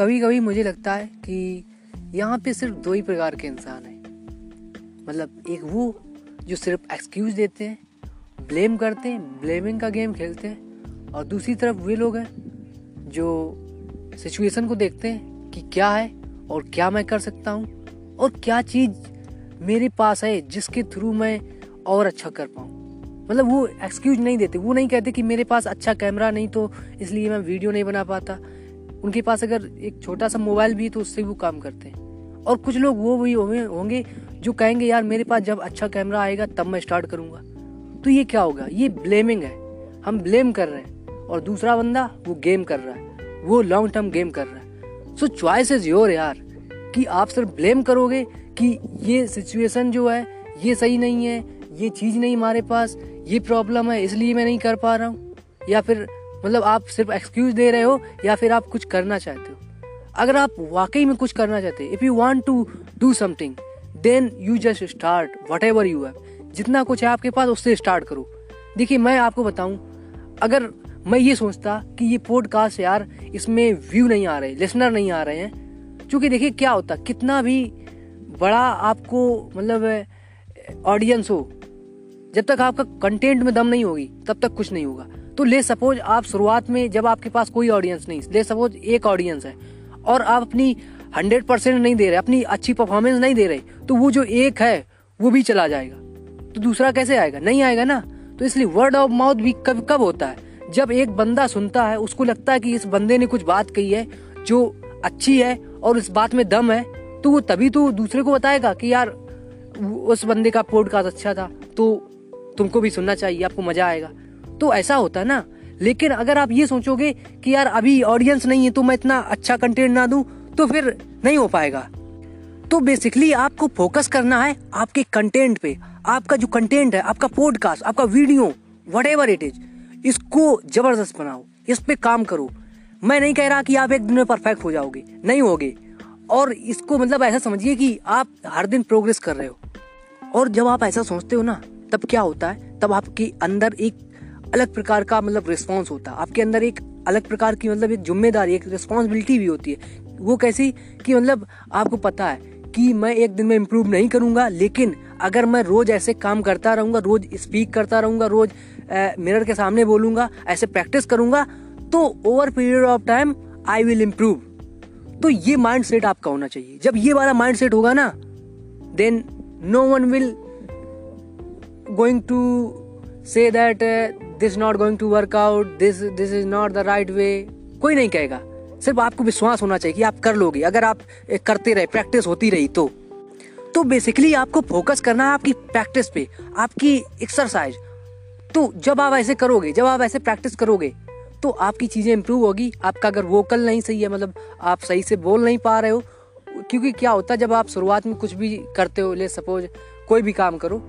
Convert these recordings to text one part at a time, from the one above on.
कभी कभी मुझे लगता है कि यहाँ पे सिर्फ़ दो ही प्रकार के इंसान हैं। मतलब एक वो जो सिर्फ़ एक्सक्यूज देते हैं ब्लेम करते हैं ब्लेमिंग का गेम खेलते हैं और दूसरी तरफ़ वे लोग हैं जो सिचुएशन को देखते हैं कि क्या है और क्या मैं कर सकता हूँ और क्या चीज़ मेरे पास है जिसके थ्रू मैं और अच्छा कर पाऊँ। मतलब वो एक्सक्यूज नहीं देते, वो नहीं कहते कि मेरे पास अच्छा कैमरा नहीं तो इसलिए मैं वीडियो नहीं बना पाता। उनके पास अगर एक छोटा सा मोबाइल भी है तो उससे वो काम करते हैं। और कुछ लोग वो भी होंगे जो कहेंगे, यार, मेरे पास जब अच्छा कैमरा आएगा, तब मैं स्टार्ट करूँगा। तो ये क्या होगा? ये ब्लेमिंग है। हम ब्लेम कर रहे हैं और दूसरा बंदा वो गेम कर रहा है। वो लॉन्ग टर्म गेम कर रहा है। सो चॉइस इज़ योर यार कि आप सिर्फ़ ब्लेम करोगे कि ये सिचुएशन जो है, ये सही नहीं है, ये चीज़ नहीं हमारे पास, ये प्रॉब्लम है, इसलिए मैं नहीं कर पा रहा हूँ। या फिर मतलब आप सिर्फ़ एक्सक्यूज दे रहे हो या फिर आप कुछ करना चाहते हो? अगर आप वाकई में कुछ करना चाहते if you want to do something then you just start whatever you have जितना कुछ है आपके पास, उससे स्टार्ट करो। देखिए, मैं आपको बताऊँ, अगर मैं ये सोचता कि ये पॉडकास्ट यार, इसमें व्यू नहीं आ रहे लिसनर नहीं आ रहे हैं, क्योंकि देखिए क्या होता, कितना भी बड़ा आपको मतलब ऑडियंस हो, जब तक आपका कंटेंट में दम नहीं होगी, तब तक कुछ नहीं होगा। तो ले सपोज़ आप शुरुआत में जब आपके पास कोई ऑडियंस नहीं, ले सपोज़ एक ऑडियंस है, और आप अपनी हंड्रेड परसेंट नहीं दे रहे, अपनी अच्छी परफॉर्मेंस नहीं दे रहे तो वो जो एक है, वो भी चला जाएगा। तो दूसरा कैसे आएगा? नहीं आएगा ना। तो इसलिए वर्ड ऑफ़ माउथ भी कब कब होता है? जब एक बंदा सुनता है, उसको लगता है कि इस बंदे ने कुछ बात कही है, जो अच्छी है, और इस बात में दम है तो वो तभी तो दूसरे को बताएगा कि यार, उस बंदे का पॉडकास्ट अच्छा था तो तुमको भी सुनना चाहिए, आपको मज़ा आएगा। तो ऐसा होता ना। लेकिन अगर आप ये सोचोगे कि यार अभी ऑडियंस नहीं है तो मैं इतना अच्छा कंटेंट ना दूँ तो फिर नहीं हो पाएगा। तो बेसिकली आपको फोकस करना है आपके कंटेंट पे। आपका जो कंटेंट है, आपका पॉडकास्ट आपका video whatever it is इसको ज़बरदस्त बनाओ। इस पे काम करो। मैं नहीं कह रहा कि आप एक दिन में परफेक्ट हो जाओगे। नहीं होगे। और इसको मतलब ऐसा समझिए कि आप हर दिन प्रोग्रेस कर रहे हो। और जब आप ऐसा सोचते हो ना, तब क्या होता है? तब आपके अंदर एक अलग प्रकार का मतलब रिस्पॉन्स होता है। आपके अंदर एक अलग प्रकार की मतलब एक ज़िम्मेदारी, एक रिस्पॉन्सिबिलिटी भी होती है। वो कैसी? कि मतलब आपको पता है कि मैं एक दिन में इम्प्रूव नहीं करूँगा, लेकिन अगर मैं रोज ऐसे काम करता रहूँगा, रोज स्पीक करता रहूँगा, रोज मिरर के सामने बोलूँगा, ऐसे प्रैक्टिस करूँगा तो over period of time I will improve तो ये माइंड सेट आपका होना चाहिए। जब ये वाला माइंड सेट होगा ना then no one will going to say that this not going to work out this this is not the right way कोई नहीं कहेगा। सिर्फ़ आपको विश्वास होना चाहिए कि आप कर लोगे। अगर आप करते रहे प्रैक्टिस होती रही तो। तो बेसिकली आपको फोकस करना है आपकी प्रैक्टिस पे, आपकी एक्सरसाइज तो जब आप ऐसे करोगे, जब आप ऐसे प्रैक्टिस करोगे तो आपकी चीज़ें इंप्रूव होगी। आपका अगर वोकल नहीं सही है मतलब आप सही से बोल नहीं पा रहे हो, क्योंकि क्या होता है, जब आप शुरुआत में कुछ भी करते हो, ले सपोज़ कोई भी काम करो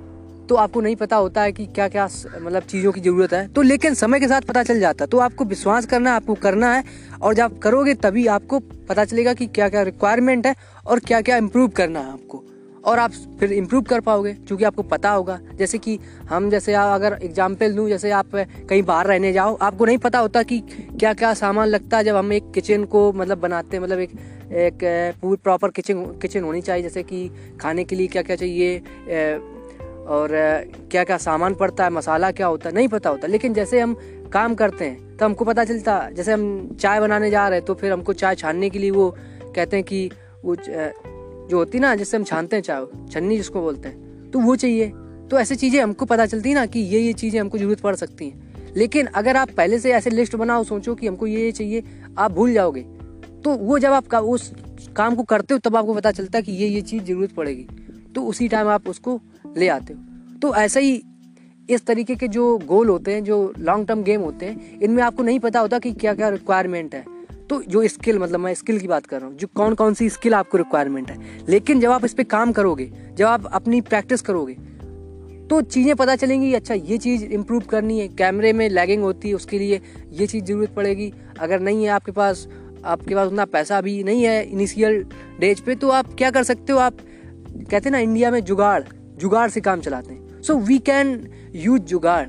तो आपको नहीं पता होता है कि क्या क्या मतलब चीज़ों की ज़रूरत है। तो लेकिन समय के साथ पता चल जाता है। तो आपको विश्वास करना है, आपको करना है और जब आप करोगे तभी आपको पता चलेगा कि क्या क्या रिक्वायरमेंट है और क्या क्या इम्प्रूव करना है आपको। और आप फिर इम्प्रूव कर पाओगे क्योंकि आपको पता होगा। जैसे कि हम जैसे अगर एग्ज़ाम्पल दूँ, जैसे आप कहीं बाहर रहने जाओ, आपको नहीं पता होता कि क्या क्या सामान लगता है जब हम एक किचन को मतलब बनाते हैं। मतलब एक एक, पूरी प्रॉपर किचन किचन होनी चाहिए। जैसे कि खाने के लिए क्या क्या चाहिए और क्या क्या सामान पड़ता है, मसाला क्या होता है, नहीं पता होता। लेकिन जैसे हम काम करते हैं तो हमको पता चलता, जैसे हम चाय बनाने जा रहे हैं तो फिर हमको चाय छानने के लिए वो कहते हैं कि वो जो होती ना, जिससे हम छानते हैं चाय, छन्नी जिसको बोलते हैं तो वो चाहिए। तो ऐसी चीज़ें हमको पता चलती ना कि ये ये चीज़ें हमको ज़रूरत पड़ सकती हैं। लेकिन अगर आप पहले से ऐसे लिस्ट बनाओ, सोचो कि हमको ये ये चाहिए, आप भूल जाओगे। तो वो जब आप उस काम को करते हो, तब आपको पता चलता है कि ये ये चीज़ ज़रूरत पड़ेगी। तो उसी टाइम आप उसको ले आते हो। तो ऐसा ही इस तरीके के जो गोल होते हैं, जो लॉन्ग टर्म गेम होते हैं, इनमें आपको नहीं पता होता कि क्या क्या रिक्वायरमेंट है। तो जो स्किल मतलब मैं स्किल की बात कर रहा हूँ, जो कौन कौन सी स्किल आपको रिक्वायरमेंट है। लेकिन जब आप इस पर काम करोगे, जब आप अपनी प्रैक्टिस करोगे तो चीज़ें पता चलेंगी अच्छा ये चीज़ इम्प्रूव करनी है कैमरे में लैगिंग होती है, उसके लिए ये चीज़ ज़रूरत पड़ेगी। अगर नहीं है आपके पास आपके पास उतना पैसा भी नहीं है इनिशियल डेज़ पे तो आप क्या कर सकते हो? आप कहते हैं ना इंडिया में जुगाड़ जुगाड़ से काम चलाते हैं। सो वी कैन यूज़ जुगाड़।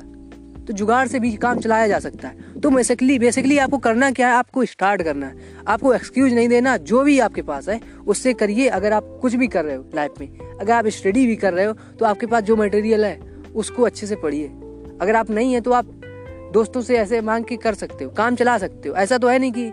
तो जुगाड़ से भी काम चलाया जा सकता है। तो बेसिकली बेसिकली आपको करना क्या है? आपको स्टार्ट करना है। आपको एक्सक्यूज नहीं देना। जो भी आपके पास है, उससे करिए अगर आप कुछ भी कर रहे हो लाइफ में। अगर आप स्टडी भी कर रहे हो तो आपके पास जो मटेरियल है, उसको अच्छे से पढ़िए। अगर आप नहीं है तो आप दोस्तों से ऐसे मांग के कर सकते हो, काम चला सकते हो। ऐसा तो है नहीं कि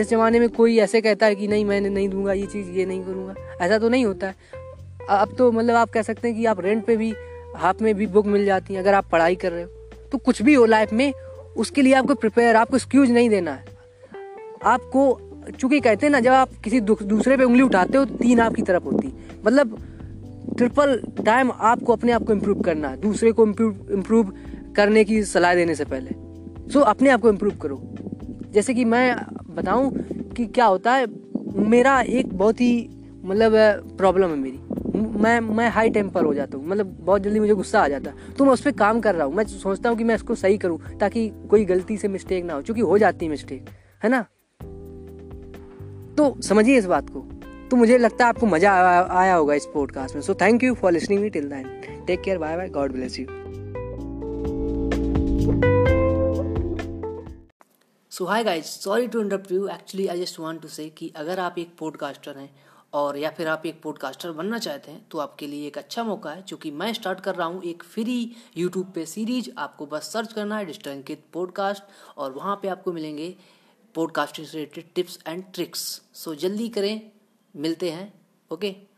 इस जमाने में कोई ऐसे कहता है कि नहीं, मैंने नहीं दूँगा, ये चीज़, ये नहीं करूँगा। ऐसा तो नहीं होता है। अब तो मतलब आप कह सकते हैं कि आप रेंट पे भी हाथ में भी बुक मिल जाती है अगर आप पढ़ाई कर रहे हो। तो कुछ भी हो लाइफ में उसके लिए आपको प्रिपेयर आपको एक्सक्यूज नहीं देना है। आपको चूँकि कहते हैं ना जब आप किसी दूसरे पे उंगली उठाते हो तो तीन आपकी तरफ़ होती मतलब ट्रिपल टाइम आपको अपने आप को इम्प्रूव करना है। दूसरे को इम्प्रूव करने की सलाह देने से पहले। सो so, अपने आप को इम्प्रूव करो। जैसे कि मैं बताऊँ कि क्या होता है मेरा एक बहुत ही मतलब प्रॉब्लम है मेरी। मैं मैं हाई टेम्पर हो जाता हूँ। मतलब बहुत जल्दी मुझे गुस्सा आ जाता। है तो मैं उस पर काम कर रहा हूँ। मैं सोचता हूँ कि मैं इसको सही करूँ, ताकि कोई गलती से मिस्टेक ना हो क्योंकि हो जाती है मिस्टेक है ना? तो समझिए इस बात को। तो मुझे लगता है आपको मज़ा आया होगा इस पॉडकास्ट में। So thank you for listening me till then take care bye bye God bless you so hi guys sorry to interrupt you actually I just want to say कि अगर आप एक पॉडकास्टर हैं और या फिर आप एक पॉडकास्टर बनना चाहते हैं तो आपके लिए एक अच्छा मौका है, क्योंकि मैं स्टार्ट कर रहा हूँ एक फ्री यूट्यूब पे सीरीज़ आपको बस सर्च करना है डिस्टंकित पॉडकास्ट और वहाँ पे आपको मिलेंगे पॉडकास्टिंग से related tips and tricks so जल्दी करें, मिलते हैं ओके